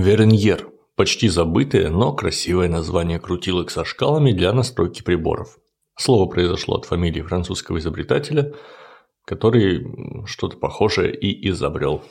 Верньер – почти забытое, но красивое название крутилок со шкалами для настройки приборов. Слово произошло от фамилии французского изобретателя, который что-то похожее и изобрел.